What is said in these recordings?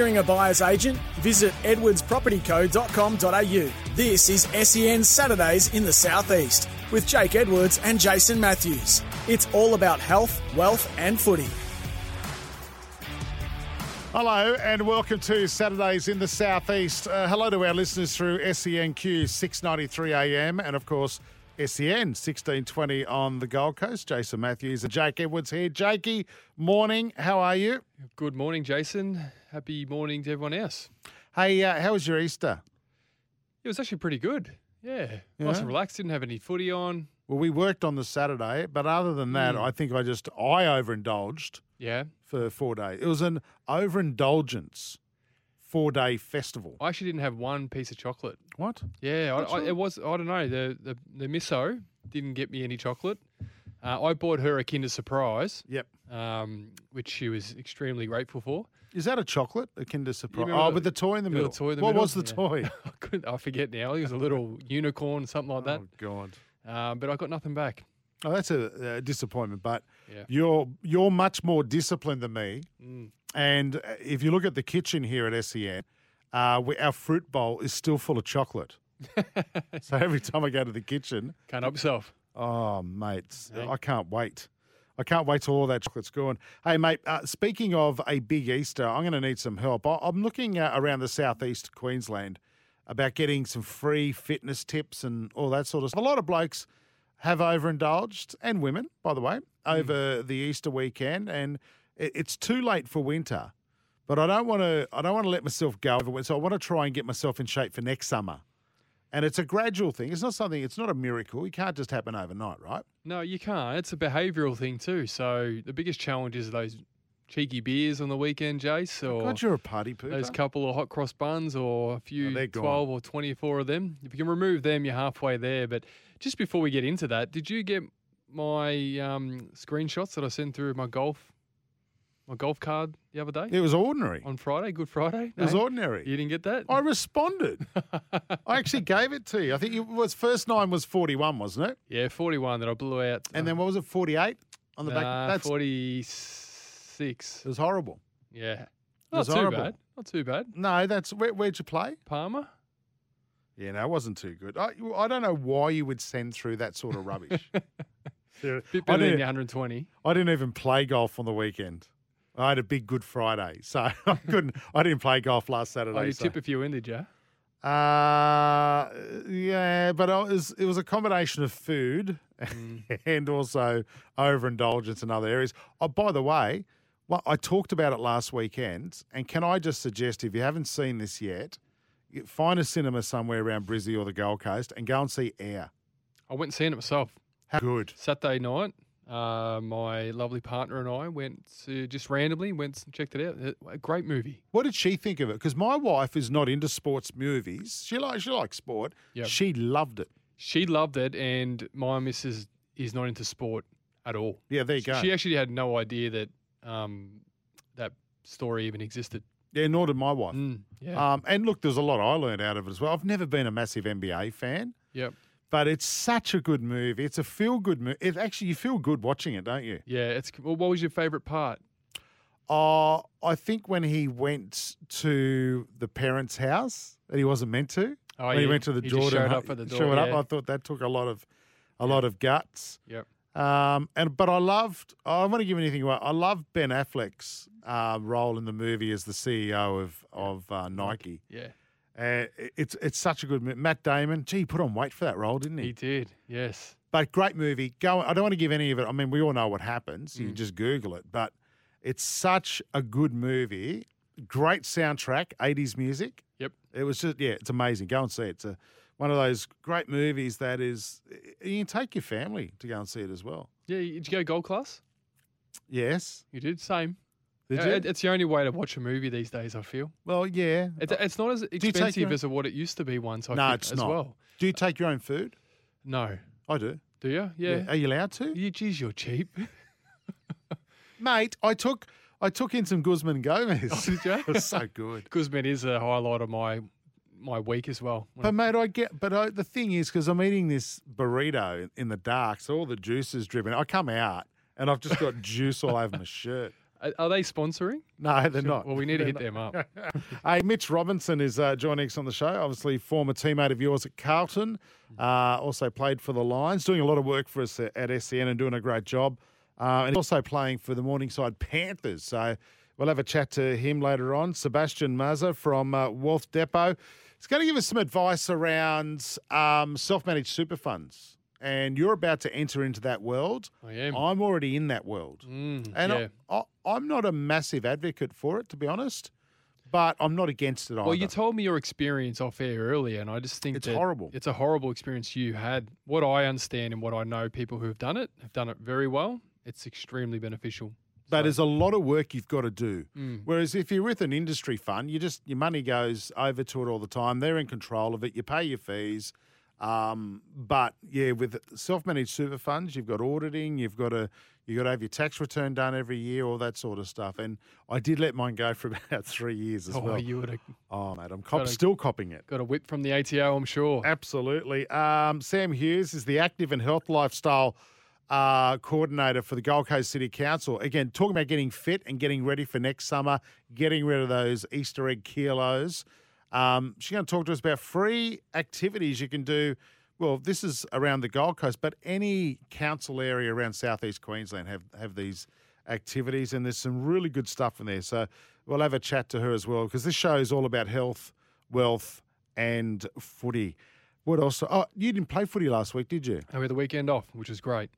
Hiring a buyer's agent? Visit edwardspropertyco.com.au. This is SEN Saturdays in the Southeast with Jake Edwards and Jason Matthews. It's all about health, wealth, and footy. Hello and welcome to Saturdays in the Southeast. Uh, hello to our listeners through SENQ 693 AM and of course SEN 1620 on the Gold Coast. Jason Matthews and Jake Edwards here. Jakey, morning. How are you? Good morning, Jason. Happy morning to everyone else. Hey, uh, how was your Easter? It was actually pretty good. Yeah. Nice Yeah? and relaxed. Didn't have any footy on. Well, we worked on the Saturday, but other than that, Mm. I think I just I overindulged Yeah. for four days. It was an overindulgence four day festival. I actually didn't have one piece of chocolate. What? Yeah. I, I, it was, I don't know. The, the, the misso didn't get me any chocolate. Uh, I bought her a Kinder Surprise, Yep. um, which she was extremely grateful for. Is that a chocolate? A Kinder Surprise? Oh, the- with the toy in the the middle. little toy in the what middle? was the Yeah. toy? I, couldn't, I forget now. It was a little unicorn, something like that. Oh God. Um, but I got nothing back. Oh, that's a, a disappointment. But Yeah. you're you're much more disciplined than me. Mm. And uh, if you look at the kitchen here at SEN, uh, we, our fruit bowl is still full of chocolate. so every time I go to the kitchen, Can't help yourself. oh mate, Yeah. I can't wait. I can't wait till all that chocolate's gone. Hey, mate, uh, speaking of a big Easter, I'm going to need some help. I- I'm looking uh, around the southeast Queensland about getting some free fitness tips and all that sort of stuff. A lot of blokes have overindulged, and women, by the way, over the Easter weekend, and it's too late for winter. But I don't want to. I don't want to let myself go over it. So I want to try and get myself in shape for next summer. And it's a gradual thing. It's not something. It's not a miracle. It can't just happen overnight, right? No, you can't. It's a behavioural thing too. So the biggest challenge is those cheeky beers on the weekend, Jace, or God, you're a party pooper. those couple of hot cross buns, or a few they're twelve or twenty-four of them. If you can remove them, you're halfway there. But just before we get into that, did you get my um, screenshots that I sent through my golf, my golf card the other day It was ordinary. on Friday, Good Friday? It was ordinary. You didn't get that? I responded. I actually gave it to you. I think it was first nine was 41, wasn't it? yeah, forty-one that I blew out. And then um, what was it, 48 on the back? Nah, That's forty-six. it was horrible. Yeah, It was not too horrible. bad. Not too bad. No, that's where, where'd you play? Palmer. Yeah, no, it wasn't too good. I, I don't know why you would send through that sort of rubbish. Bit I, than didn't, 120. I didn't even play golf on the weekend. I had a big Good Friday, so I couldn't. I didn't play golf last Saturday. Oh, you so- tip a few in, did you? Uh, yeah, but it was it was a combination of food and also overindulgence in other areas. Oh, by the way, well, I talked about it last weekend, and can I just suggest if you haven't seen this yet, find a cinema somewhere around Brizzy or the Gold Coast and go and see Air. I went and seen it myself. How good! Saturday night, uh, my lovely partner and I went to just randomly went and checked it out. A great movie. What did she think of it? Because my wife is not into sports movies. She likes she likes sport. Yep. She loved it. She loved it, and my missus is not into sport at all. Yeah, there you go. She actually had no idea that um, that story even existed. yeah, nor did my wife. Mm, yeah. Um, and look, there's a lot I learned out of it as well. I've never been a massive NBA fan. yep. But it's such a good movie. It's a feel good movie. It actually you feel good watching it, don't you? Yeah. It's well, what was your favourite part? Uh, I think when he went to the parents' house that he wasn't meant to. Oh, when he went to the he just showed up at the door. showed up, yeah. I thought that took a lot of a lot of guts. Yep. Um, and but I loved. I don't want to give anything away. I love Ben Affleck's uh, role in the movie as the CEO of of uh, Nike. Yeah. Uh, it's it's such a good movie. Matt Damon, gee, he put on weight for that role, didn't He He did. Yes. But great movie. Go. I don't want to give any of it. I mean, we all know what happens. Mm. You can just Google it. But it's such a good movie. Great soundtrack, 80s music. Yep. It was just yeah, it's amazing. Go and see it. It's a, one of those great movies that is you can take your family to go and see it as well. Yeah. Did you go gold class? Yes. You did. Same. Did Uh, you? it- It's the only way to watch a movie these days. I feel well, yeah. it's, it's not as expensive your- as what it used to be once. I No, think, it's as not. well. Do you take your own food? No, I do. do you? Yeah. Are you allowed to? You, geez, you're cheap. Mate, I took I took in some Guzman Gomez. Oh, did you? it was so good. Guzman is a highlight of my my week as well. But mate, I get. But I, the thing is, because I'm eating this burrito in the dark, so all the juice is dripping. I come out and I've just got juice all over my shirt. Are, are they sponsoring? No, they're not. Well, we need to hit them up. Hey, Mitch Robinson is uh, joining us on the show. Obviously, former teammate of yours at Carlton. Uh, also played for the Lions, doing a lot of work for us at, SEN and doing a great job. Uh, and also playing for the Morningside Panthers. So we'll have a chat to him later on. Sebastian Wazza from uh, Wealth Depot. He's going to give us some advice around um, self-managed super funds. And you're about to enter into that world. I am. I'm already in that world. Mm, And yeah. I, I, I'm not a massive advocate for it, to be honest, but I'm not against it either. Well, you told me your experience off air earlier, and I just think It's horrible. It's a horrible experience you had. What I understand and what I know people who have done it have done it very well. It's extremely beneficial. but So- there's a lot of work you've got to do. Mm. Whereas if you're with an industry fund, you just your money goes over to it all the time. They're in control of it. You pay your fees. Um, but yeah, with self-managed super funds, you've got auditing. You've got to you got to have your tax return done every year, all that sort of stuff. And I did let mine go for about three years as oh, well. you would have Oh, mate, I'm cop- Gotta- still copping it. got a whip from the ATO, I'm sure. Absolutely. Um, Sam Hughes is the active and health lifestyle uh, coordinator for the Gold Coast City Council. Again, talking about getting fit and getting ready for next summer, getting rid of those Easter egg kilos. Um, she's going to talk to us about free activities you can do. Well, this is around the Gold Coast, but any council area around southeast Queensland have have these activities, and there's some really good stuff in there. So we'll have a chat to her as well because this show is all about health, wealth, and footy. What else? Oh, you didn't play footy last week, did you? We had the weekend off, which is great.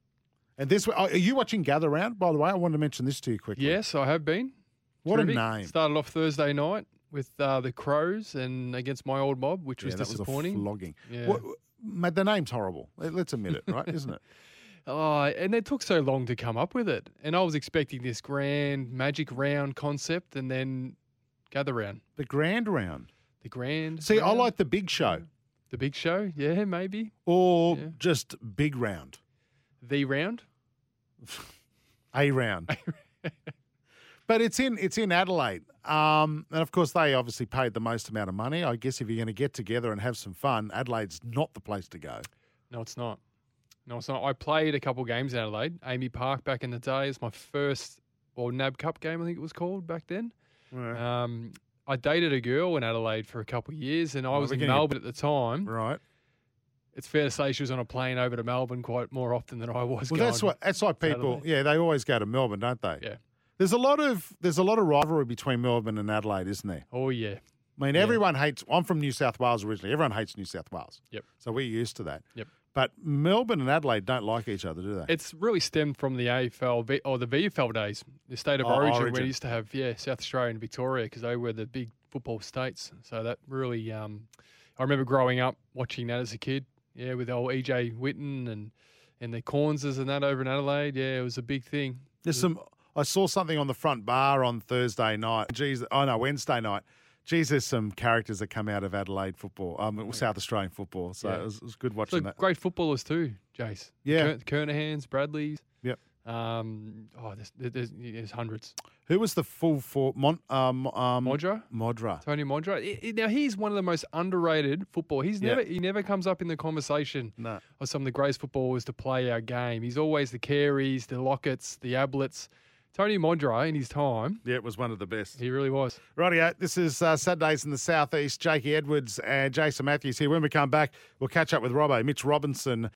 And this, oh, are you watching Gather Round? By the way, I wanted to mention this to you quickly. Yes, I have been. What a name. Started off Thursday night with uh, the Crows and against my old mob, which Yeah, was that was a disappointing. flogging. Yeah. What, mate, the name's horrible. Let- Let's admit it, right? Isn't it? Oh, and it took so long to come up with it. And I was expecting this grand magic round concept and then gather round. The Grand Round. The grand. See, I like the Big Show the big show. Yeah, maybe. or Yeah. just Big Round, The round. A Round. But it's in it's in Adelaide, um, and of course they obviously paid the most amount of money. I guess if you're going to get together and have some fun, Adelaide's not the place to go. No, it's not. No, it's not. I played a couple games in Adelaide. AAMI Park back in the day. It's my first, or NAB Cup game, I think it was called back then. Um, I dated a girl in Adelaide for a couple of years, and I Oh, was in Melbourne at the time. right. It's fair to say she was on a plane over to Melbourne quite more often than I was. Well, that's what that's why people. Yeah, they always go to Melbourne, don't they? Yeah. There's a lot of there's a lot of rivalry between Melbourne and Adelaide, isn't there? Oh yeah, I mean, Yeah. everyone hates. I'm from New South Wales originally. Everyone hates New South Wales. Yep. So we're used to that. Yep. But Melbourne and Adelaide don't like each other, do they? it's really stemmed from the AFL or the VFL days, the state of Oh, origin, where Origin. we used to have yeah South Australia and Victoria because they were the big football states. So that really, um, I remember growing up watching that as a kid. Yeah, with old EJ Whitten and and the Cornses and that over in Adelaide. Yeah, it was a big thing. There's some. I saw something on the front bar on Thursday night. Geez, oh no, Wednesday night. Geez, there's some characters that come out of Adelaide football, um, South Australian football. So Yeah. it, was, it was good So watching that. great footballers too, Jace. Yeah. Ker- Kernahans, Bradleys. Yep. Um, oh, there's, there's, there's hundreds. Who was the full for Mon, um, um, Modra. Modra. Tony Modra. I- I- Now he's one of the most underrated football. He's Yeah. never he never comes up in the conversation No. of some of the greatest footballers to play our game. He's always the Careys, the Locketts, the Abletts. Tony Modra in his time, Yeah, it was one of the best. he really was. Rightio, this is uh, Saturdays in the Southeast. Jakey Edwards and Jason Matthews here. When we come back, we'll catch up with Robbo, Mitch Robinson.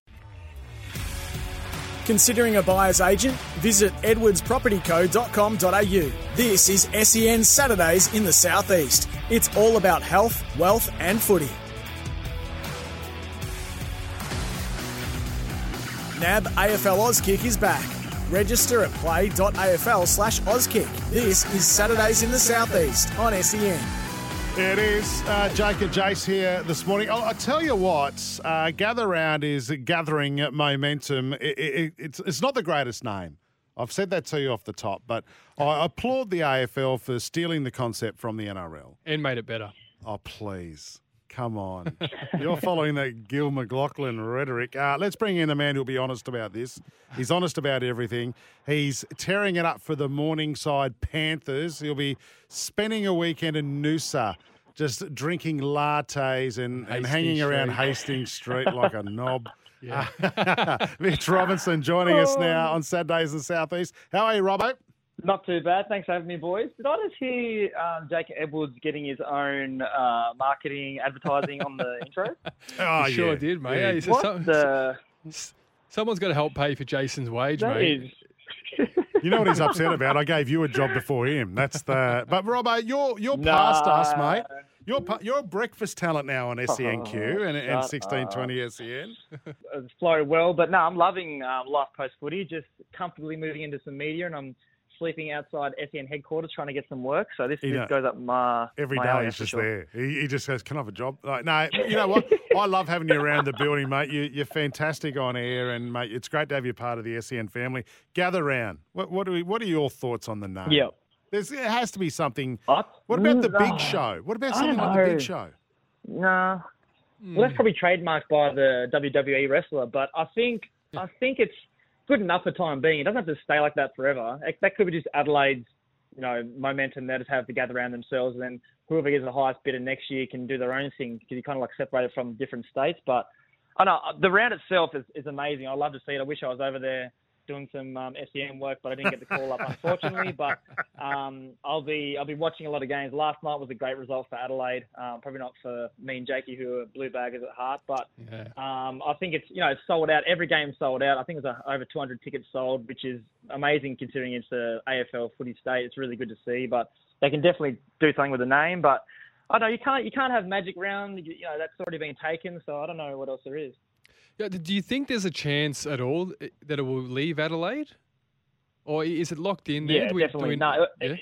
Considering a buyer's agent? Visit edwardspropertyco.com.au. This is SEN Saturdays in the Southeast. It's all about health, wealth, and footy. NAB AFL Auskick is back. Register at play.afl slash Auskick. This is Saturdays in the Southeast on E SEN. It is uh, Jake and Jace here this morning. I'll, I'll tell you what, uh, Gather Round is gathering momentum. It, it, it's, it's not the greatest name. I've said that to you off the top, but I applaud the AFL for stealing the concept from the NRL. And made it better. Oh, please. Come on. You're following that Gil McLachlan rhetoric. Uh, let's bring in the man who'll be honest about this. He's honest about everything. He's tearing it up for the Morningside Panthers. He'll be spending a weekend in Noosa just drinking lattes and, and hanging around Hastings Street like a knob. Yeah. Mitch Robinson joining us now on Saturdays in the Southeast. How are you, Robbo? Not too bad. Thanks for having me, boys. Did I just hear um, Jake Edwards getting his own uh, marketing advertising on the intro? Oh, You sure yeah. did, mate. Yeah. Hey, so What some- the? someone's got to help pay for Jason's wage, That mate. is. You know what he's upset about? I gave you a job before him. That's the. But Robbo, you're you're past us, mate. You're you're a breakfast talent now on SENQ and, and shut sixteen twenty SEN. it's flowed well. But no, I'm loving um, life post footy. Just comfortably moving into some media, and I'm sleeping outside SEN headquarters trying to get some work. So this, You this know, goes up my Every my day he's just sure. there. He, he just says, "Can I have a job?" Like, no, you know what? I love having you around the building, mate. You, you're fantastic on air, and mate, it's great to have you part of the SEN family. Gather round. What what are we, what are your thoughts on the name? Yeah. There's, there has to be something. What? About the Mm, big oh, show? What about something like the big show? Nah. Hmm. Well, that's probably trademarked by the WWE wrestler, but I think I think it's good enough for time being. It doesn't have to stay like that forever. It- That could be just Adelaide's, you know, momentum. They just have to gather around themselves, and then whoever gets the highest bidder next year can do their own thing because you kind of like separate it from different states. But I know uh, the round itself is, is amazing. I love to see it. I wish I was over there doing some um, SEN work, but I didn't get the call up unfortunately. But um, I'll be I'll be watching a lot of games. Last night was a great result for Adelaide. Um, probably not for me and Jakey who are blue baggers at heart, but Yeah. um, I think it's you know it's sold out. Every game sold out. I think there's over 200 tickets sold, which is amazing considering it's the AFL footy state. It's really good to see, but they can definitely do something with the name. But I don't know you can't you can't have magic round. You you know that's already been taken, so I don't know what else there is. Yeah, Do you think there's a chance at all that it will leave Adelaide? Or is it locked in there? Yeah, we- definitely. we- no, yeah? it,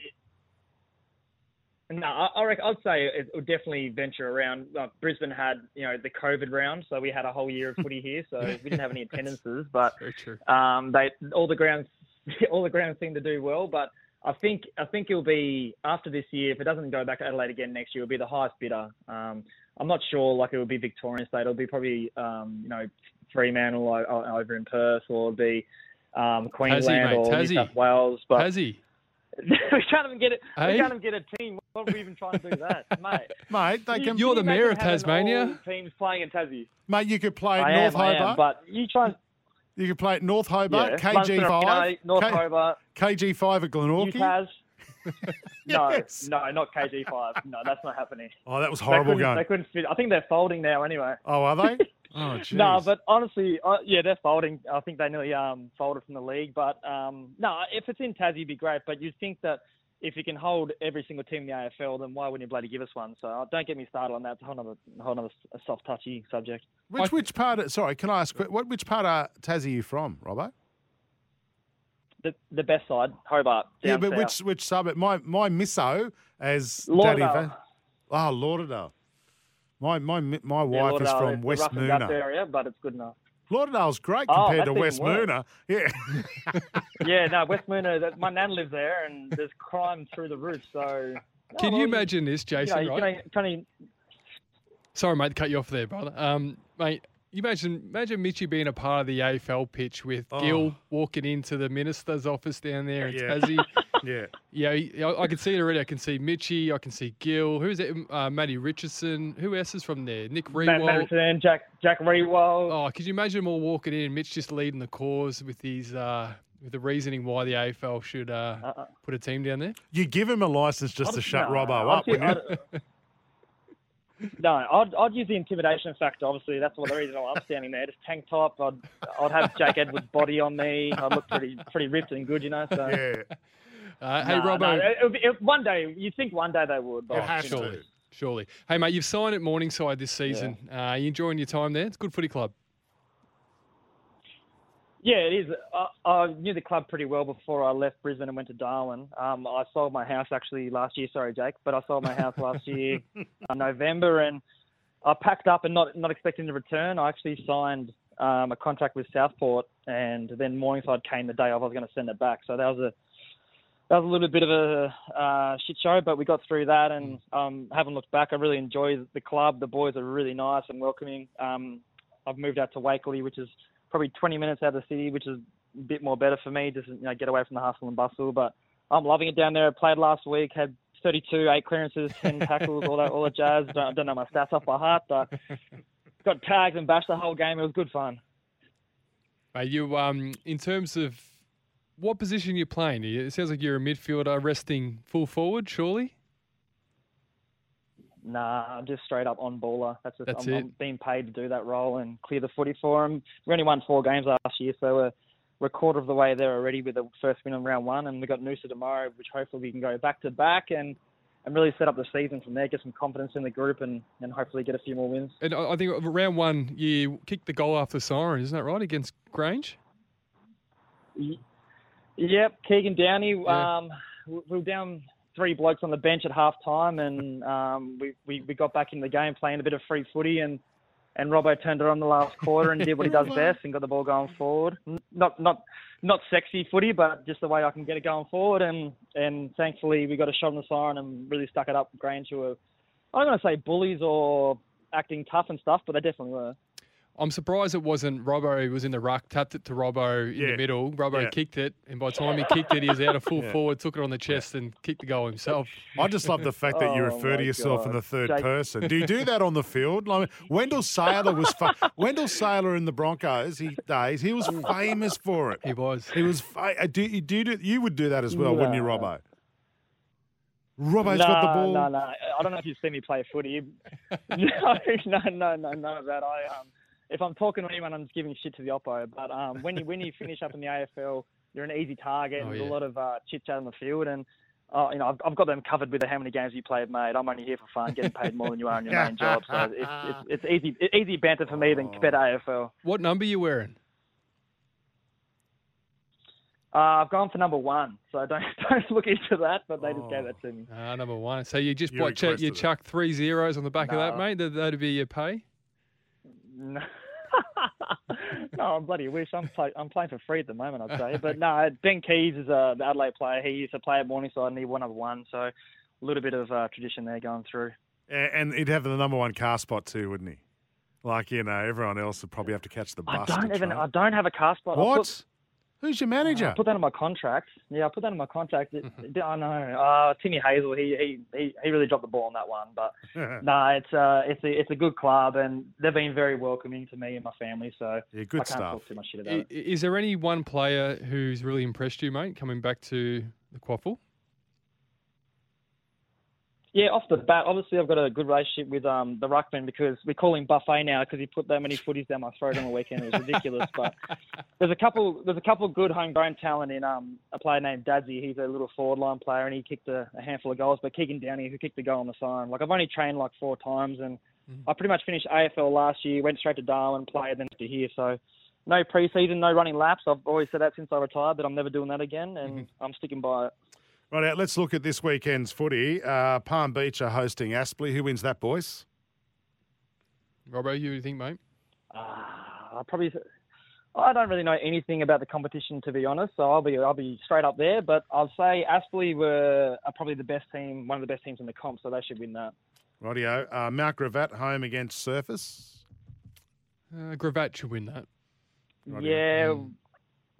no, I, I reckon, I'd say it would definitely venture around. Uh, Brisbane had, you know, the COVID round, so we had a whole year of footy here, so we didn't have any attendances. But Very true. um, they all the grounds all the grounds seem to do well. But I think I think it'll be after this year. If it doesn't go back to Adelaide again next year, it'll be the highest bidder. Um, I'm not sure. Like it would be Victorian State. It'll be probably um, you know Fremantle o- o- over in Perth, or it'll be um, Queensland mate, or Tassie. New South Wales. But Tassie. we can't even get it. Hey? We can't even get a team. What are we even trying to do that, mate? Mate, they can. You're the mayor of Tasmania? Teams playing in Tassie. Mate, you could play I North am, I am, Hobart. but you try. and- you could play at North Hobart, Munster, KG5, North K- Hobart, KG5 at Glenorchy. No, Yes. no, not KG5. No, that's not happening. Oh, that was horrible going. they couldn't fit. I think they're folding now anyway. Oh, are they? Oh, jeez. No, but honestly, uh, yeah, they're folding. I think they nearly um, folded from the league. But um, no, if it's in Tassie, it'd be great. But you'd think that if you can hold every single team in the AFL, then why wouldn't you bloody give us one? So uh, don't get me started on that. It's a whole other, whole other soft, touchy subject. which which part? Sorry, can I ask? What which part of Tassie are you from, Robbo? The the best side, Hobart. Yeah, but south. which which suburb? My my misso as Lauderdale. Daddy. Fa- Oh, Lauderdale. My my mi- my Yeah, wife is from West rough Moonah. area, but it's good enough. Lauderdale's great Oh, compared to West even. Moonah. Yeah. Yeah, no, West Moonah. That, my nan lives there, and there's crime through the roof. So Can well, you imagine this, You know, Jason? you right? can only, can only Sorry, mate, to cut you off there, brother. Um, mate, you imagine imagine Mitchy being a part of the AFL pitch with Oh. Gil walking into the minister's office down there in Yeah. Tassie. yeah. yeah, I, I can see it already. I can see Mitchy. I can see Gil. Who's it? Uh, Matty Richardson. Who else is from there? Nick Matt Riewoldt. Madison, Jack Jack Riewoldt. Oh, could you imagine them all walking in and Mitch just leading the cause with his uh, with the reasoning why the AFL should uh, Uh-uh. put a team down there? You give him a license just to I'd- shut no, Robbo I'd up, do- wouldn't you? I'd- No, I'd, I'd use the intimidation factor. Obviously, that's what the reason why I'm standing there. Just tank top. I'd I'd have Jake Edwards' body on me. I'd look pretty pretty ripped and good, you know. So Yeah. Uh, hey, no, Robbo. no, it, would it- one day you think one day they would, but It surely. to. Surely. Hey, mate, you've signed at Morningside this season. Uh, you enjoying your time there? It's a good footy club. Yeah, it is. I, I knew the club pretty well before I left Brisbane and went to Darwin. Um, I sold my house actually last year. Sorry, Jake, but I sold my house last year, in November, and I packed up and not not expecting to return. I actually signed um, a contract with Southport, and then Morningside came the day of. I was going to send it back, so that was a that was a little bit of a uh, shit show, but we got through that, and um, haven't looked back. I really enjoy the club. The boys are really nice and welcoming. Um, I've moved out to Wakerley, which is probably 20 minutes out of the city, which is a bit more better for me, just you know, get away from the hustle and bustle. But I'm loving it down there. I played last week, had 32, eight clearances, 10 tackles, all that, all the jazz. Don't, don't know my stats off by heart, but got tags and bashed the whole game. It was good fun. Are you um in terms of what position you're playing? It sounds like you're a midfielder resting full forward, surely? Nah, I'm just straight up on baller. That's just That's I'm. I'm being paid to do that role and clear the footy for them. We only won four games last year, so we're, we're a quarter of the way there already with the first win in round one, and we've got Noosa tomorrow, which hopefully we can go back to back and and really set up the season from there, get some confidence in the group, and, and hopefully get a few more wins. And I think round one, you kicked the goal after the siren, isn't that right, against Grange? Yep, Keegan Downey. Yeah. Um, we we were down three blokes on the bench at half time, and um, we, we, we got back in the game playing a bit of free footy, and and Robbo turned it on the last quarter and did what he does best and got the ball going forward. Not not not sexy footy, but just the way I can get it going forward, and and thankfully we got a shot on the siren and really stuck it up. Grange who were I'm going to say bullies or acting tough and stuff, but they definitely were. I'm surprised it wasn't Robbo who was in the ruck, tapped it to Robbo in Yeah. the middle. Robbo Yeah. kicked it, and by the time he kicked it, he was out of full Yeah. forward, took it on the chest, and kicked the goal himself. I just love the fact that you Oh, refer to my yourself in the third Jake- person. Do you do that on the field? Like, Wendell Sailor was fa- Wendell Sailor in the Broncos. He days he was famous for it. He was. He was. Fa- uh, do you do, you do you would do that as well, wouldn't you, No. Robbo? Robbo's no, got the ball. No, no. I don't know if you've seen me play footy. no, no, no, no, none of that. I um, if I'm talking to anyone, I'm just giving shit to the oppo. But um, when you when you finish up in the AFL, you're an easy target. Oh, and There's yeah. a lot of uh, chit chat on the field, and uh, you know I've, I've got them covered with the how many games you played, mate. I'm only here for fun, getting paid more than you are in your main job. So it's it's, it's easy it's easy banter for me than better AFL. What number are you wearing? Uh, I've gone for number one, so don't don't look into that. But they just gave Oh. that to me. Ah, number one. So you just You what, ch- you chuck three zeros on the back of that, mate? That, that'd be your pay. No, no, I'm bloody wish. I'm play, I'm playing for free at the moment, I'd say. But no, Ben Keays is a the Adelaide player. He used to play at Morningside, and he won number one. So a little bit of uh, tradition there going through. And he'd have the number one car spot too, wouldn't he? Like you know, everyone else would probably have to catch the bus. I don't even. train. I don't have a car spot. What? Put, Who's your manager? I put that in my contract. Yeah, I put that in my contract. It, it- I know. Uh, Timmy Hazel. He, he he he really dropped the ball on that one. But no, it's uh it's a it's a good club, and they've been very welcoming to me and my family. So yeah, I good can't stuff. talk too much shit about I- it. Is there any one player who's really impressed you, mate, coming back to the QAFL? Yeah, off the bat, obviously I've got a good relationship with um, the ruckman because we call him Buffet now because he put that many footies down my throat on the weekend. It was ridiculous. but there's a couple, there's a couple of good homegrown talent in um, a player named Dadsy. He's a little forward line player and he kicked a, a handful of goals. But Keegan Downey, who kicked the goal on the siren, like I've only trained like four times and I pretty much finished AFL last year, went straight to Darwin, played then to here. So no preseason, no running laps. I've always said that since I retired that I'm never doing that again, and I'm sticking by it. Right out. Let's look at this weekend's footy. Uh, Palm Beach are hosting Aspley. Who wins that, boys? Robbo, you think, mate? Uh, I probably I don't really know anything about the competition to be honest, so I'll be I'll be straight up there. But I'll say Aspley were are probably the best team, one of the best teams in the comp, so they should win that. Rightio. Uh, Mount Gravatt home against Surfers. Uh, Gravatt should win that. Rightio. Yeah, Mm.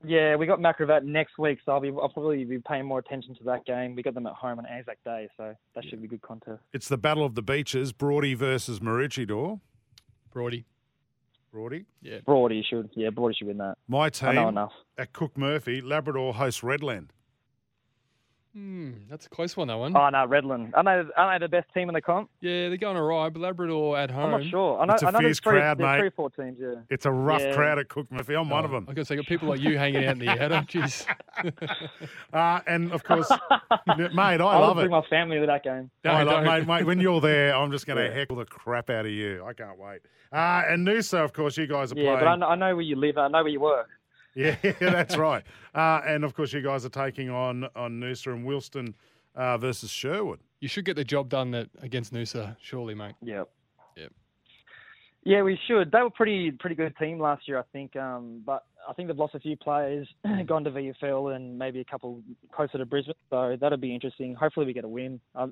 Yeah, we got Macrovat next week, so I'll be I'll probably be paying more attention to that game. We got them at home on Anzac Day, so that should be a good contest. It's the Battle of the Beaches. Broady versus Maroochydore. Brody. Broady. Yeah. Broady should, yeah, Broady should win that. My team I know enough. at Cook Murphy. Labrador hosts Redland. Hmm, that's a close one, that one. Oh no, Redland. I know, I know the best team in the comp. yeah, they're going all right, but Labrador at home. I'm not sure. I know, It's a I know fierce there's three, crowd, there's mate. three or four teams. Yeah. It's a rough Yeah. crowd at Cook Murphy. I'm one of Oh, them. I was going to got people like you hanging out in the outer. Jeez. Uh, and of course, mate, I I'll love bring it. my family to that game. No, I love, don't. mate, mate, when you're there, I'm just going to Yeah. heckle the crap out of you. I can't wait. Uh, and Noosa, of course, you guys are Yeah, playing. but I know, I know where you live. I know where you work. Yeah, that's right. Uh, and of course, you guys are taking on on Noosa and Wilston uh, versus Sherwood. You should get the job done that against Noosa, surely, mate. Yep. Yep. Yeah, we should. They were pretty pretty good team last year, I think. Um, but I think they've lost a few players, gone to VFL, and maybe a couple closer to Brisbane. So that'll be interesting. Hopefully, we get a win. I,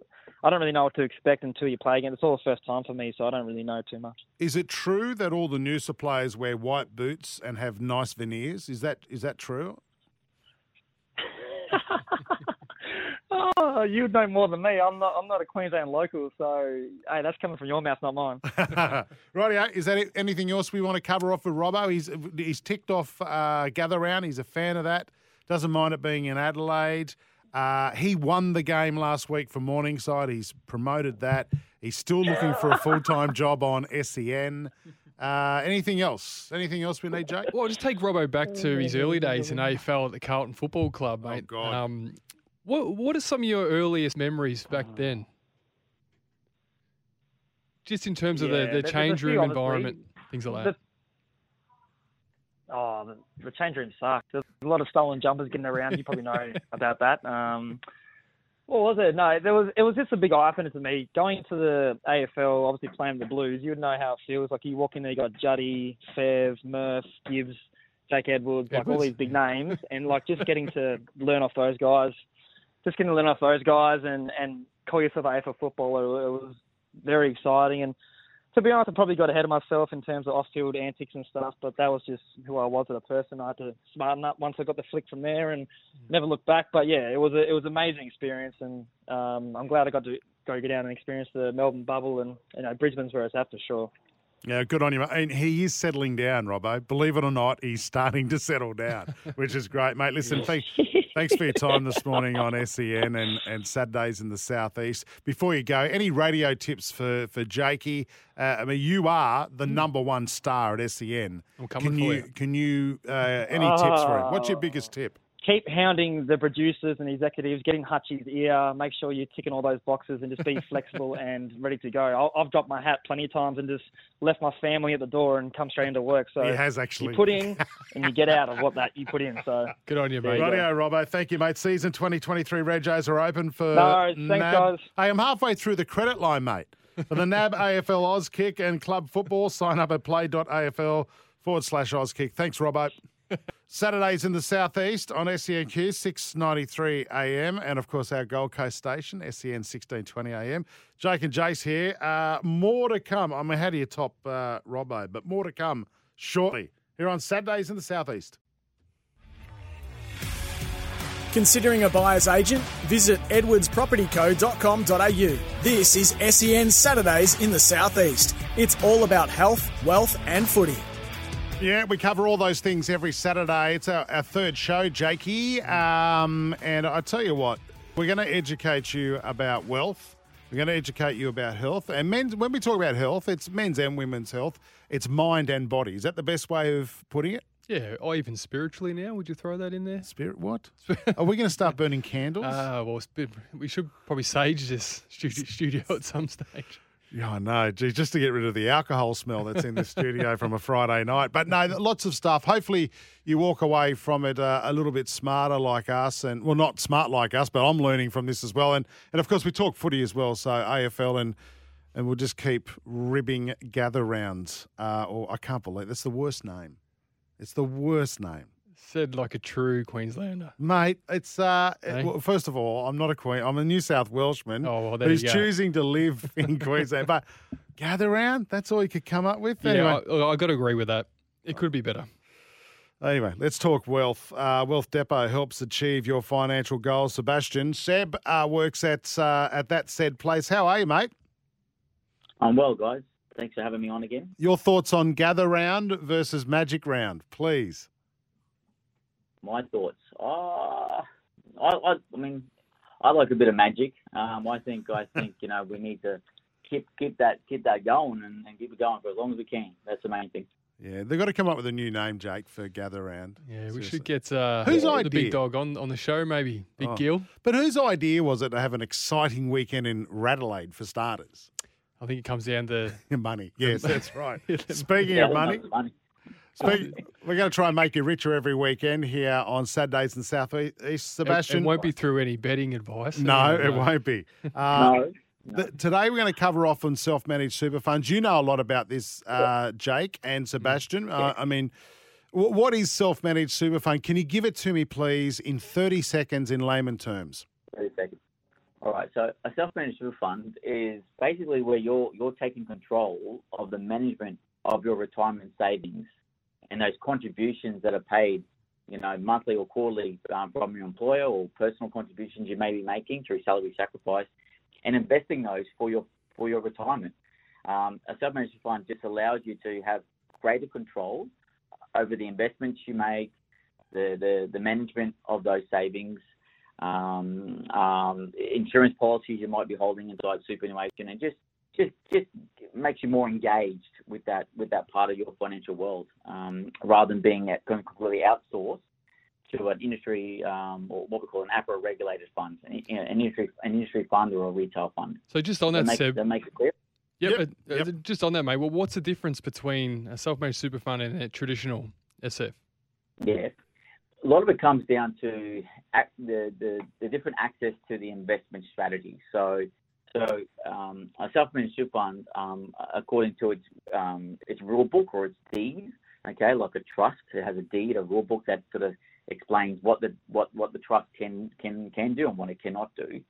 I don't really know what to expect until you play again. It's all the first time for me, so I don't really know too much. Is it true that all the new suppliers wear white boots and have nice veneers? Is that is that true? oh, you'd know more than me. I'm not. I'm not a Queensland local, so hey, that's coming from your mouth, not mine. Rightio. Is that it? anything else we want to cover off with Robbo? He's he's ticked off uh, gather round. He's a fan of that. Doesn't mind it being in Adelaide. Uh, he won the game last week for Morningside. He's promoted that. He's still looking for a full time job on SEN. Uh, anything else? Anything else we need, Jake? Well, just take Robbo back to his early days in AFL at the Carlton Football Club, mate. Oh. God. Um, what What are some of your earliest memories back then? Just in terms of the, the change room obviously. environment, things like that. Oh, the, the change room sucked. There's a lot of stolen jumpers getting around. You probably know about that. Um, what was it? No, there was. It was just a big eye opener to me. Going to the AFL, obviously playing the Blues, you would know how it feels. Like you walk in there, you got Juddy, Fev, Murph, Gibbs, Jake Edwards, like all these big names, and like just getting to learn off those guys, just getting to learn off those guys, and and call yourself an AFL footballer. It was very exciting and to be honest, I probably got ahead of myself in terms of off-field antics and stuff, but that was just who I was as a person. I had to smarten up once I got the flick from there and never looked back. But yeah, it was a, it was an amazing experience, and um, I'm glad I got to go get down and experience the Melbourne bubble, and you know Brisbane's where it's at for sure. Yeah, good on you. mate. And he is settling down, Robbo. Believe it or not, he's starting to settle down, which is great, mate. Listen, thank, thanks for your time this morning on SEN and, and Saturdays in the Southeast. Before you go, any radio tips for, for Jakey? Uh, I mean, you are the number one star at SEN. I'm coming can for you, you. Can you, uh, any tips for him? What's your biggest tip? Keep hounding the producers and executives, getting Hutchie's ear. Make sure you're ticking all those boxes and just be flexible and ready to go. I'll, I've dropped my hat plenty of times and just left my family at the door and come straight into work. So He has actually. you put in and you get out of what that you put in. So Good on you, mate. Right. Radio, Robbo. Thank you, mate. Season 2023 Regos are open for No. Thanks, NAB. guys. I'm halfway through the credit line, mate. For the NAB AFL Auskick and Club Football, sign up at play.afl forward slash Auskick. Thanks, Robbo. Saturdays in the southeast on SENQ 6:93 a.m. and of course our Gold Coast station SEN 16:20 a.m. Jake and Jace here. Uh, more to come. I mean, how do you top uh, Robbo? But more to come shortly here on Saturdays in the southeast. Considering a buyer's agent? Visit edwardspropertyco.com.au. This is SEN Saturdays in the Southeast. It's all about health, wealth, and footy. Yeah, we cover all those things every Saturday. It's our, our third show, Jakey. Um, and I tell you what, we're going to educate you about wealth. We're going to educate you about health. And men's, when we talk about health, it's men's and women's health. It's mind and body. Is that the best way of putting it? Yeah, or even spiritually now. Would you throw that in there? Spirit, what? Are we going to start burning candles? Ah, well, we should probably sage this studio, studio at some stage. Yeah, I know. Gee, just to get rid of the alcohol smell that's in the studio from a Friday night. But no, lots of stuff. Hopefully, you walk away from it uh, a little bit smarter like us, and well, not smart like us, but I'm learning from this as well. And and of course, we talk footy as well. So AFL and and we'll just keep ribbing gather rounds. Uh, or I can't believe that's the worst name. It's the worst name. Said like a true Queenslander. Mate, it's uh. Hey? well, first of all, I'm not a Queen. I'm a New South Welshman Oh, well, there who's you go. choosing to live in Queensland. But gather round. That's all you could come up with. Yeah, Anyway, I, I got to agree with that. It could be better. anyway, let's talk wealth. Uh, wealth Depot helps achieve your financial goals. Sebastian Seb uh, works at uh, at that said place. How are you, mate? I'm well, guys. Thanks for having me on again. Your thoughts on gather round versus magic round, please. My thoughts. Uh, I, I, I mean, I like a bit of magic. Um, I think, I think, you know, we need to keep keep that keep that going and, and keep it going for as long as we can. That's the main thing. Yeah, they've got to come up with a new name, Jake, for gather round. Yeah, we should get uh, Whose the big dog on, on the show, maybe. Big Oh. Gil. But whose idea was it to have an exciting weekend in Radelaide for starters? I think it comes down to Money. Yes, that's right. Speaking Yeah, of money, money. Speak, we're going to try and make you richer every weekend here on Saturdays in South East. It- Sebastian, It, won't be through any betting advice. no, Uh, it won't be. Uh, no, th- today we're going to cover off on self-managed super funds. You know a lot about this, uh, Jake and Sebastian. Uh, I mean, wh- what is self-managed super fund? Can you give it to me, please, in 30 seconds in layman terms? 30 seconds. All right. So a self-managed super fund is basically where you're you're taking control of the management of your retirement savings and those contributions that are paid, you know, monthly or quarterly um, from your employer or personal contributions you may be making through salary sacrifice, and investing those for your for your retirement. Um, a self-managed fund just allows you to have greater control over the investments you make, the, the, the management of those savings, um, um, insurance policies you might be holding inside superannuation, and just just just makes you more engaged with that with that part of your financial world, um, rather than being at, completely outsourced to an industry um, or what we call an APRA regulated fund, an, an, industry an industry fund or a retail fund. So just on that, that, Seb, that makes it clear. Yep, Yep, uh, uh, yep. just on that, mate. Well, what's the difference between a self-managed super fund and a traditional SF? Yeah. A lot of it comes down to ac- the, the, the different access to the investment strategy. So, so um, a self-managed super fund, um, according to its um, its rule book or its deed, okay, like a trust, it has a deed, a rule book that sort of explains what the what, what the trust can can can do and what it cannot do.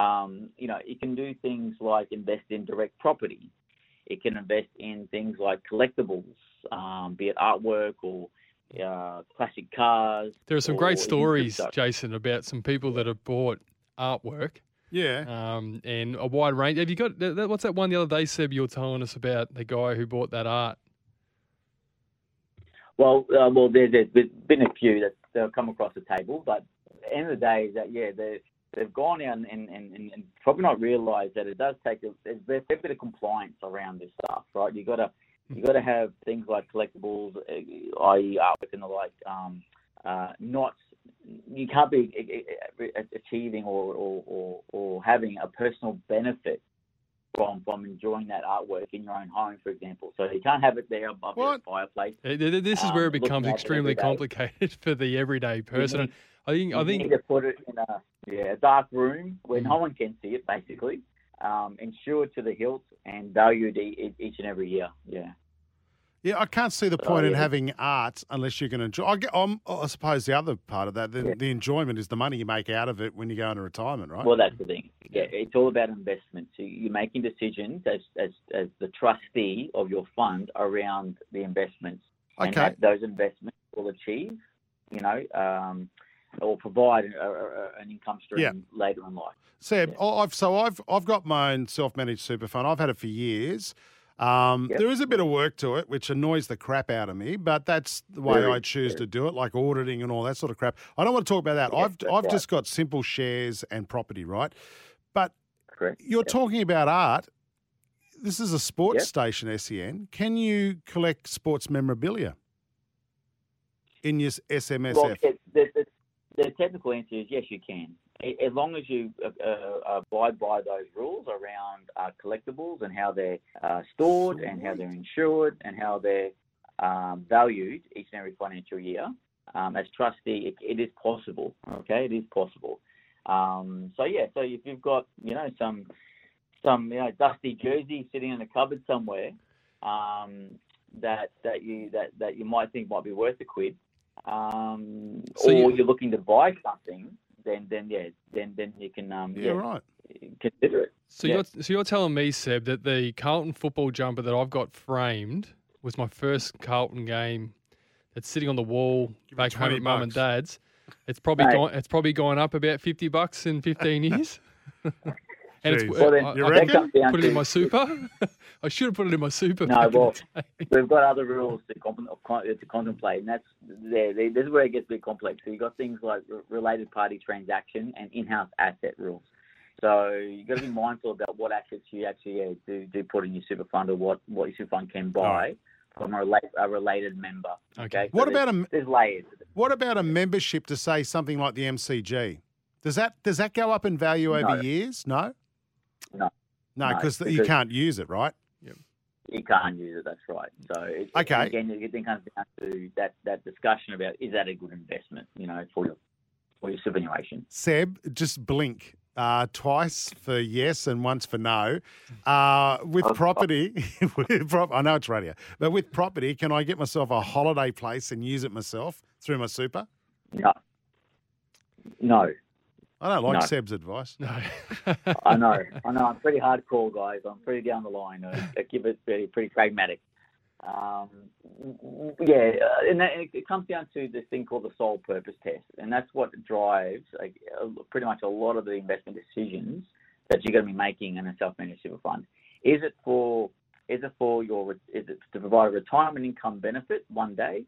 Um, you know, it can do things like invest in direct property. It can invest in things like collectibles, um, be it artwork or uh, classic cars. There are some great stories. Jason, about some people that have bought artwork Yeah. um, and a wide range. Have you got that, that- what's that one the other day, Seb? You were telling us about the guy who bought that art. Well, uh, well, there, there's been a few that that have come across the table, but at the end of the day, is that yeah, they've they've gone out and, and, and, and probably not realised that it does take a, there's a fair bit of compliance around this stuff, right? You got to you got to have things like collectibles, uh, i.e., artwork and the like. Um, uh, not you can't be uh, uh, achieving or, or, or, or having a personal benefit from from enjoying that artwork in your own home, for example. So you can't have it there above your fireplace. Th- th- This is Um, where it looking becomes at it extremely complicated for the everyday person. And I think I you think need to put it in a yeah a dark room where Mm. no one can see it, basically. Um, insured to the hilt and valued each and every year. Yeah. Yeah, I can't see the Oh, point in yeah. having art unless you can enjoy. I, get, um, I suppose the other part of that, the, Yeah. the enjoyment is the money you make out of it when you go into retirement, right? Well, that's the thing. Yeah, it's all about investment. So you're making decisions as as, as the trustee of your fund around the investments, and okay. that those investments will achieve, you know, um, or provide a, a, a- an income stream Yeah. later in life. Seb. I've so I've I've got my own self-managed super fund. I've had it for years. Um, Yep. There is a bit of work to it, which annoys the crap out of me, but that's the way Very, I choose to do it, like auditing and all that sort of crap. I don't want to talk about that. I've I've right. just got simple shares and property, right? But Correct. you're Yeah. talking about art. This is a sports Yep. station, SEN. Can you collect sports memorabilia in your SMSF? Well, the, the, the technical answer is yes, you can. As long as you uh, uh, abide by those rules around uh, collectibles and how they're uh, stored and how they're insured and how they're um, valued each and every financial year, um, as trustee, it, it is possible. Okay, it is possible. Um, so yeah, so if you've got you know some some you know dusty jersey sitting in a cupboard somewhere um, that that you that, that you might think might be worth a quid, um, So or you- you, are looking to buy something, then then yeah, then then you can um, yeah, right. consider it. so. Yeah. You're so you're telling me, Seb, that the Carlton football jumper that I've got framed was my first Carlton game. That's sitting on the wall Give it back home at mum and dad's. It's probably Mate. gone. It's probably gone up about fifty bucks in fifteen years. and it's, Well, then, I, You I reckon? think I comes down put it in my super. I should have put it in my super. No, back well. We've got other rules to, con- con- to contemplate, and that's there. there- This is where it gets a bit complex. So you've got things like related party transaction and in-house asset rules. So you've got to be mindful about what assets you actually yeah, do do put in your super fund or what, what your super fund can buy from a, relate, a related member. Okay. Okay. So What there's- about a There's layers. what about a membership to say something like the MCG? Does that does that go up in value over No. years? No. No. No, No, 'cause you because- can't use it, right? You can't use it. That's right. So it, Okay. again, it then comes down to that, that discussion about is that a good investment? You know, for your for your superannuation. Seb, just blink uh, twice for yes and once for no. Uh, with Oh, property, with prop- I know it's radio, but with property, can I get myself a holiday place and use it myself through my super? No. No. I don't like No. Seb's advice. No. I know, I know. I'm pretty hardcore, guys. I'm pretty down the line. I, I keep it pretty, pretty pragmatic. Um, yeah, uh, and, that, and it comes down to this thing called the sole purpose test, and that's what drives like, pretty much a lot of the investment decisions that you're going to be making in a self-managed super fund. Is it for is it for your is it to provide a retirement income benefit one day,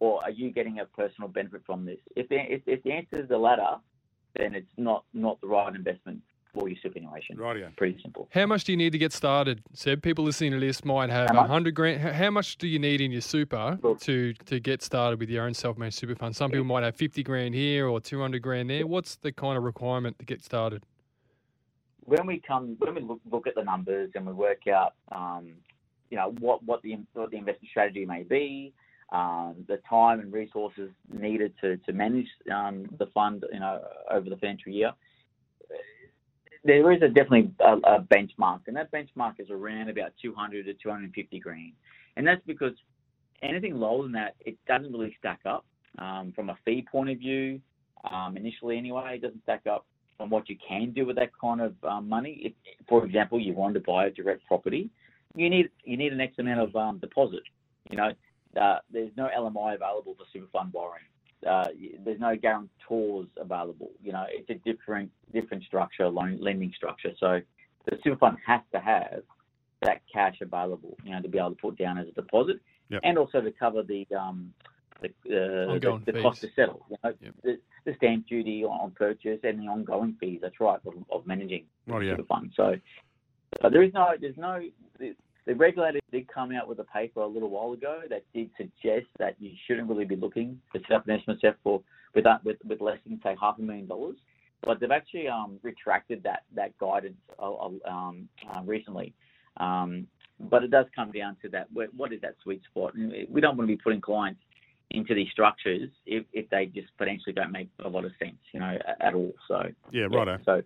or are you getting a personal benefit from this? If the if, if the answer is the latter, then it's not not the right investment for your superannuation. Rightio. Pretty simple. How much do you need to get started, Seb? People listening to this might have a hundred grand. How much do you need in your super Look. to to get started with your own self-managed super fund? Some people might have fifty grand here or two hundred grand there. What's the kind of requirement to get started? when we come when we look, look at the numbers and we work out um, you know what what the what the investment strategy may be, um, the time and resources needed to to manage um, the fund you know over the financial year. There is a definitely a, a benchmark, and that benchmark is around about 200 to 250 grand, and that's because anything lower than that, it doesn't really stack up um, from a fee point of view. Um, initially, anyway, it doesn't stack up on what you can do with that kind of um, money. If, for example, you want to buy a direct property, you need you need an X amount of um, deposit. You know, uh, there's no LMI available for super fund borrowing. Uh, there's no guarantors available. You know, it's a different different structure, loan lending structure. So the super fund has to have that cash available. You know, to be able to put down as a deposit, Yep. and also to cover the um, the, uh, the, the cost to settle. You know, Yep. the, the stamp duty on, purchase and the ongoing fees. That's right of, of managing Rightio. super fund. So, but there is no, there's no. The, regulator did come out with a paper a little while ago that did suggest that you shouldn't really be looking to set up an SMSF for with that with, with less than say half a million dollars. But they've actually um, retracted that that guidance uh, uh, um, uh, recently. Um, but it does come down to that. What is that sweet spot? And we don't want to be putting clients into these structures if, if they just potentially don't make a lot of sense, you know, at all. So Yeah, righto. So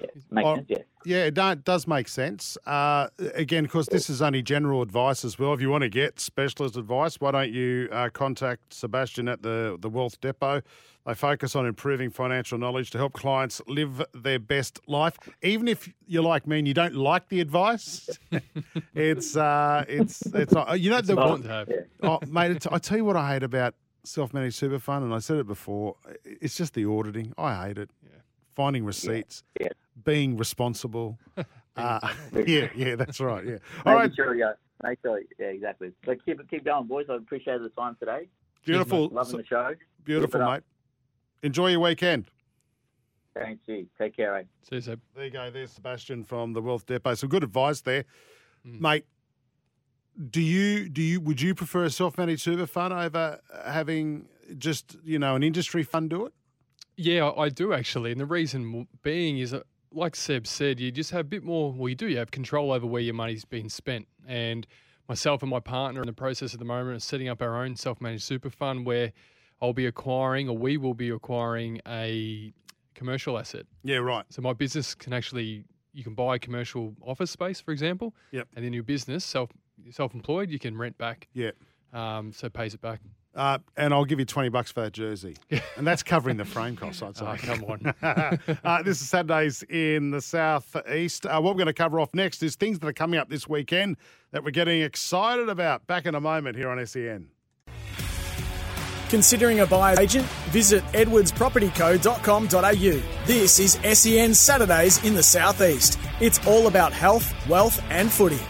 yeah, makes Oh, sense. Yeah. Yeah, it does make sense. Uh, again, course, this is only general advice as well. If you want to get specialist advice, why don't you uh, contact Sebastian at the, the Wealth Depot? They focus on improving financial knowledge to help clients live their best life. Even if you're like me and you don't like the advice, it's uh, it's it's not. You know the important to have. oh, mate, it's, I tell you what I hate about self-managed super fund, and I said it before. It's just the auditing. I hate it. Finding receipts, Yeah. being responsible. uh, yeah, yeah, that's right. Yeah. All All right. right, Sure, yeah. Make sure, yeah, exactly. But keep keep going, boys. I appreciate the time today. beautiful, Loving the show. beautiful, Keep it up. mate. Enjoy your weekend. Thank you. Take care, eh? See you, Seb. There you go. There's Sebastian from the Wealth Depot. Some good advice there, mate. Do you do you would you prefer a self-managed super fund over having just you know an industry fund do it? Yeah, I do actually, and the reason being is, like Seb said, you just have a bit more. Well, you do. You have control over where your money's being spent, and myself and my partner are in the process at the moment of setting up our own self-managed super fund where I'll be acquiring, or we will be acquiring, a commercial asset. Yeah, right. So my business can actually, you can buy commercial office space, for example. Yep. And then your business, self self-employed, you can rent back. Yeah. Um, so pays it back. Uh, and I'll give you 20 bucks for that jersey. And that's covering the frame costs, I'd say. Oh, come on. uh, this is Saturdays in the Southeast. Uh, what we're going to cover off next is things that are coming up this weekend that we're getting excited about. Back in a moment here on SEN. Considering a buyer's agent? Visit edwardspropertyco.com.au. This is SEN Saturdays in the Southeast. It's all about health, wealth, and footy.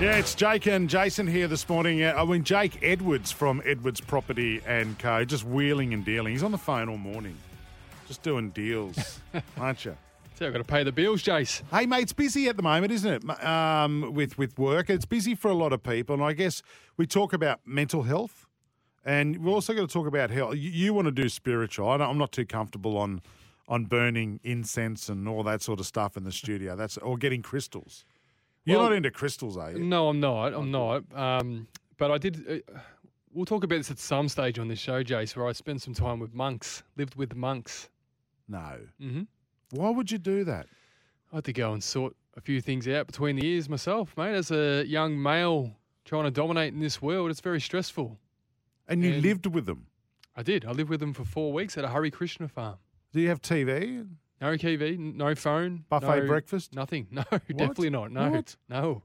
Yeah, it's Jake and Jason here this morning. Uh, I mean, Jake Edwards from Edwards Property and Co. Just wheeling and dealing. He's on the phone all morning, just doing deals, aren't you? So I've got to pay the bills, Jace. Hey, mate, it's busy at the moment, isn't it? Um, with with work, it's busy for a lot of people, and I guess we talk about mental health, and we're also going to talk about health. You, you want to do spiritual. I don't, I'm not too comfortable on on burning incense and all that sort of stuff in the studio. That's or getting crystals. You're Well- not into crystals, are you? No, I'm not. I'm not. Um, but I did. Uh, we'll talk about this at some stage on this show, Jace, where I spent some time with monks, lived with monks. No. Mm-hmm. Why would you do that? I had to go and sort a few things out between the ears myself, mate. As a young male trying to dominate in this world, it's very stressful. And you And- lived with them. I did. I lived with them for four weeks at a Hare Krishna farm. Do you have TV? No TV, no phone, Buffet no- breakfast? Nothing. No, definitely not. No, What? no,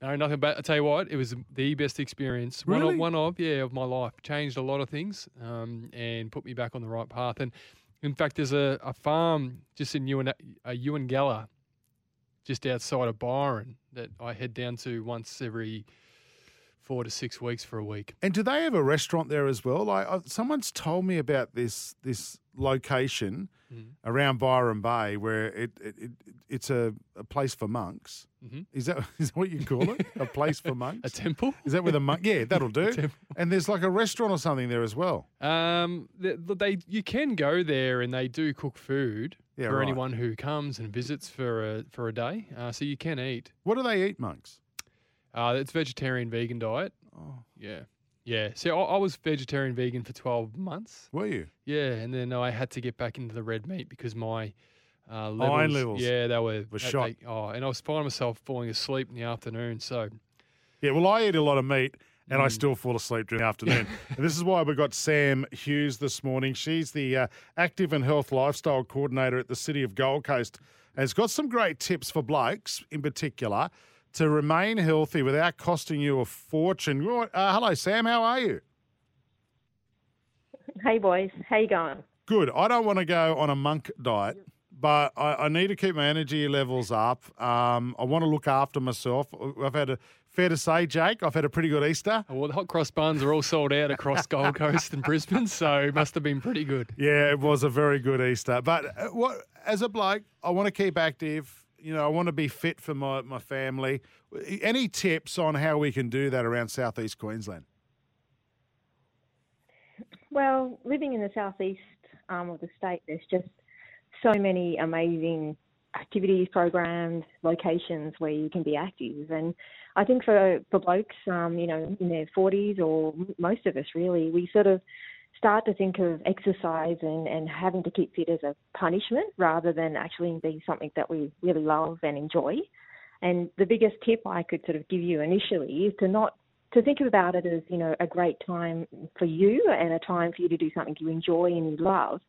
no, nothing. But I tell you what, it was the best experience. One Really? of, one of, yeah, of my life. Changed a lot of things, um, and put me back on the right path. And in fact, there's a, a farm just in Ewan, uh, Eungella, just outside of Byron, that I head down to once every four to six weeks for a week. And do they have a restaurant there as well? Like uh, someone's told me about this this location Mm. around Byron Bay where it, it, it it's a, a place for monks. Mhm. Is that is that what you call it? a place for monks? A temple? Is that where the monk? Yeah, that'll do. And there's like a restaurant or something there as well. Um, they, they you can go there and they do cook food Yeah, for right. anyone who comes and visits for a for a day. Uh, so you can eat. What do they eat, monks? Uh, it's vegetarian vegan diet. Oh, Yeah, yeah. So I, I was vegetarian vegan for twelve months. were you? Yeah, and then I had to get back into the red meat because my uh, levels, Iron levels Yeah, they were were they- shot. they- oh, and I was finding myself falling asleep in the afternoon. So Yeah. Well, I eat a lot of meat. And I Mm. still fall asleep during the afternoon. and this is why we got Sam Hughes this morning. She's the uh, active and health lifestyle coordinator at the City of Gold Coast. And has got some great tips for blokes in particular to remain healthy without costing you a fortune. Uh, hello, Sam. How are you? Hey boys, how you going? Good. I don't want to go on a monk diet, but I, I need to keep my energy levels up. Um, I want to look after myself. I've had a fair to say, Jake. I've had a pretty good Easter. well, the hot cross buns are all sold out across Gold Coast and Brisbane, so it must have been pretty good. Yeah, it was a very good Easter. But uh, what, as a bloke, I want to keep active. You know, I want to be fit for my, my family. Any tips on how we can do that around southeast Queensland? Well, living in the southeast um, of the state, there's just so many amazing activities, programs, locations where you can be active. And I think for for blokes, um, you know, in their 40s or most of us really, we sort of start to think of exercise and, and having to keep fit as a punishment rather than actually being something that we really love and enjoy. And the biggest tip I could sort of give you initially is to not to think about it as you know a great time for you and a time for you to do something you enjoy and you love.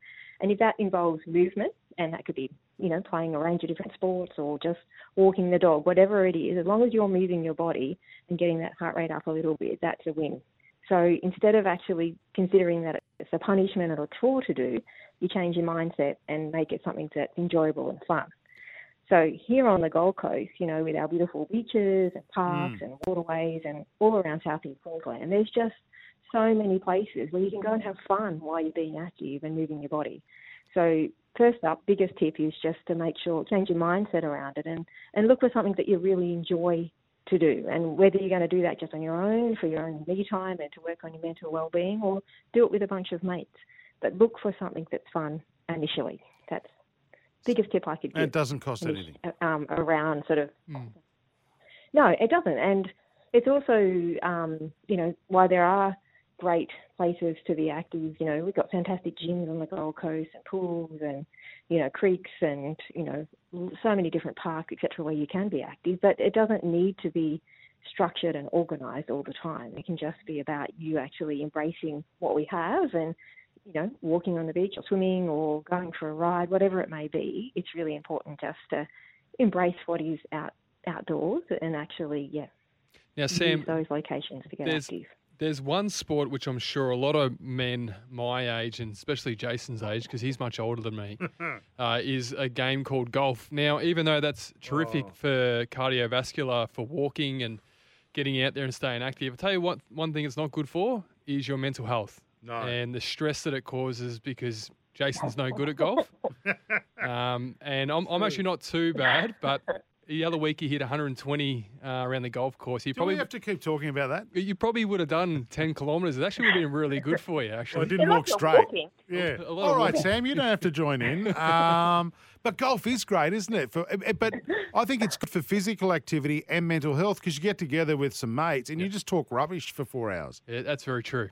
And if that involves movement, and that could be you know playing a range of different sports or just walking the dog, whatever it is, as long as you're moving your body and getting that heart rate up a little bit, that's a win. So instead of actually considering that it's a punishment or a chore to do, you change your mindset and make it something that's enjoyable and fun. So here on the Gold Coast, you know, with our beautiful beaches and parks hmm. and waterways and all around southeast Queensland, there's just so many places where you can go and have fun while you're being active and moving your body. So first up, biggest tip is just to make sure change your mindset around it and and look for something that you really enjoy to do. And whether you're going to do that just on your own for your own me time and to work on your mental well-being, or do it with a bunch of mates, but look for something that's fun initially. That's biggest tip I could And it doesn't cost anything. um, around sort of. Mm. No, it doesn't, and it's also um, you know why there are great places to be active. You know, we've got fantastic gyms on the Gold Coast and pools and you know creeks and you know so many different parks etc. where you can be active, but it doesn't need to be structured and organised all the time. It can just be about you actually embracing what we have and you know, walking on the beach or swimming or going for a ride, whatever it may be, it's really important just to embrace what is out outdoors and actually, yeah, Now, Sam, those locations to get active. There's one sport which I'm sure a lot of men my age, and especially Jason's age, because he's much older than me, uh, is a game called golf. Now, even though that's terrific Oh. for cardiovascular, for walking and getting out there and staying active, I tell you what, one thing it's not good for is your mental health No. and the stress that it causes because Jason's no good at golf. um, and I'm, I'm actually not too bad, but the other week he hit 120 uh, around the golf course. He Do probably we have to keep talking about that? you probably would have done 10 kilometres. It actually would have been really good for you, Well, I didn't They're walk straight. walking. Yeah. A lot All walking. Sam, you don't have to join in. Um, but golf is great, isn't it? For, eh, but I think it's good for physical activity and mental health because you get together with some mates and you just talk rubbish for four hours. Yeah, that's very true.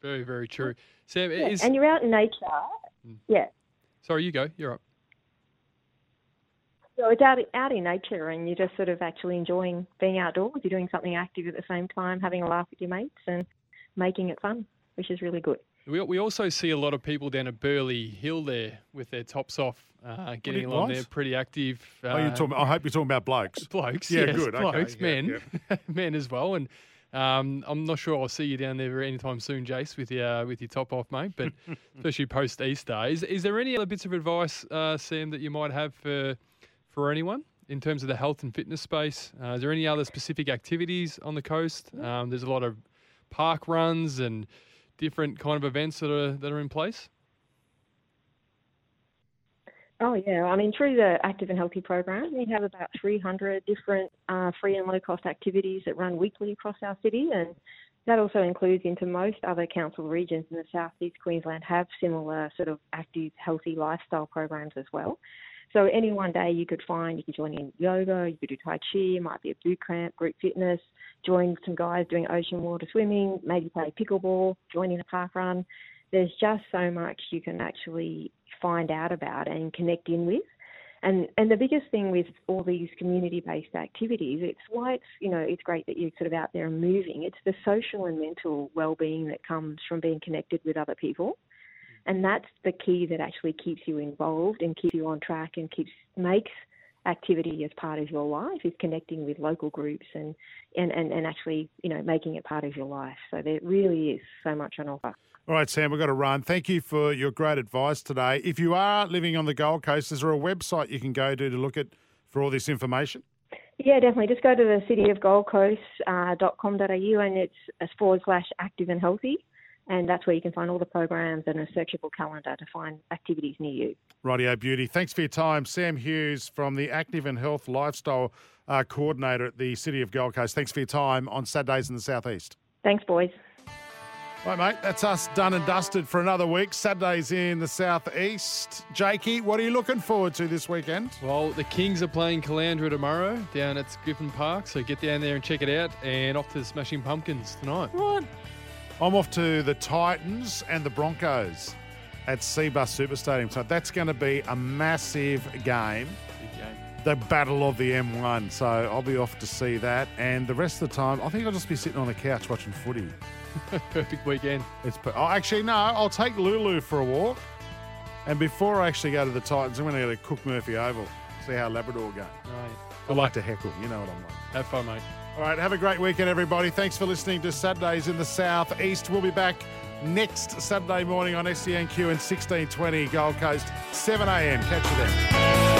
Very, very true. Sam, Yeah, is. and you're out in nature. Yeah. Sorry, you go. You're up. So it's out, out in nature and you're just sort of actually enjoying being outdoors. You're doing something active at the same time, having a laugh with your mates and making it fun, which is really good. We, we also see a lot of people down at Burleigh Hill there with their tops off, uh, getting you- along what? there, pretty active. Uh, oh, you're talking, I hope you're talking about blokes. blokes. Yeah, yes, good, okay, Blokes, yeah, men, men as well. And um, I'm not sure I'll see you down there anytime soon, Jace, with your uh, with your top off, mate. But especially post Easter, is is there any other bits of advice, uh, Sam, that you might have for for anyone in terms of the health and fitness space? Uh, is there any other specific activities on the coast? Um, there's a lot of park runs and different kind of events that are that are in place. Oh yeah, I mean through the Active and Healthy program, we have about 300 different uh, free and low cost activities that run weekly across our city, and that also includes into most other council regions in the southeast Queensland have similar sort of active, healthy lifestyle programs as well. So any one day you could find you could join in yoga, you could do tai chi, it might be a boot camp, group fitness, join some guys doing ocean water swimming, maybe play pickleball, join in a park run. There's just so much you can actually find out about and connect in with. And and the biggest thing with all these community-based activities, it's why it's you know it's great that you're sort of out there and moving. It's the social and mental well-being that comes from being connected with other people, and that's the key that actually keeps you involved and keeps you on track and keeps makes activity as part of your life is connecting with local groups and, and, and, and actually, you know, making it part of your life. So there really is so much on offer. All right, Sam, we've got to run. Thank you for your great advice today. If you are living on the Gold Coast, is there a website you can go to to look at for all this information? Yeah, definitely. Just go to the city of Gold Coast.com.au uh, and it's forward slash active and healthy. And that's where you can find all the programs and a searchable calendar to find activities near you. Rightio Beauty. Thanks for your time. Sam Hughes from the Active and Health Lifestyle uh, Coordinator at the City of Gold Coast. Thanks for your time on Saturdays in the Southeast. Thanks, boys. Right, mate, that's us done and dusted for another week. Saturdays in the southeast. Jakey, what are you looking forward to this weekend? Well, the Kings are playing Caloundra tomorrow down at Griffin Park, so get down there and check it out. And off to the Smashing Pumpkins tonight. Right. I'm off to the Titans and the Broncos at Cbus Super Stadium. So that's going to be a massive game. game. The Battle of the M1. So I'll be off to see that. And the rest of the time, I think I'll just be sitting on the couch watching footy. Perfect weekend. It's oh, actually no. I'll take Lulu for a walk, and before I actually go to the Titans, I'm going to go to Cooke-Murphy Oval, see how Labrador go. Right. I like to heckle. You know what I'm like. Have fun, mate. All right, have a great weekend, everybody. Thanks for listening to Saturdays in the South East. We'll be back next Saturday morning on SENQ and 1620 Gold Coast, 7 a.m. Catch you then.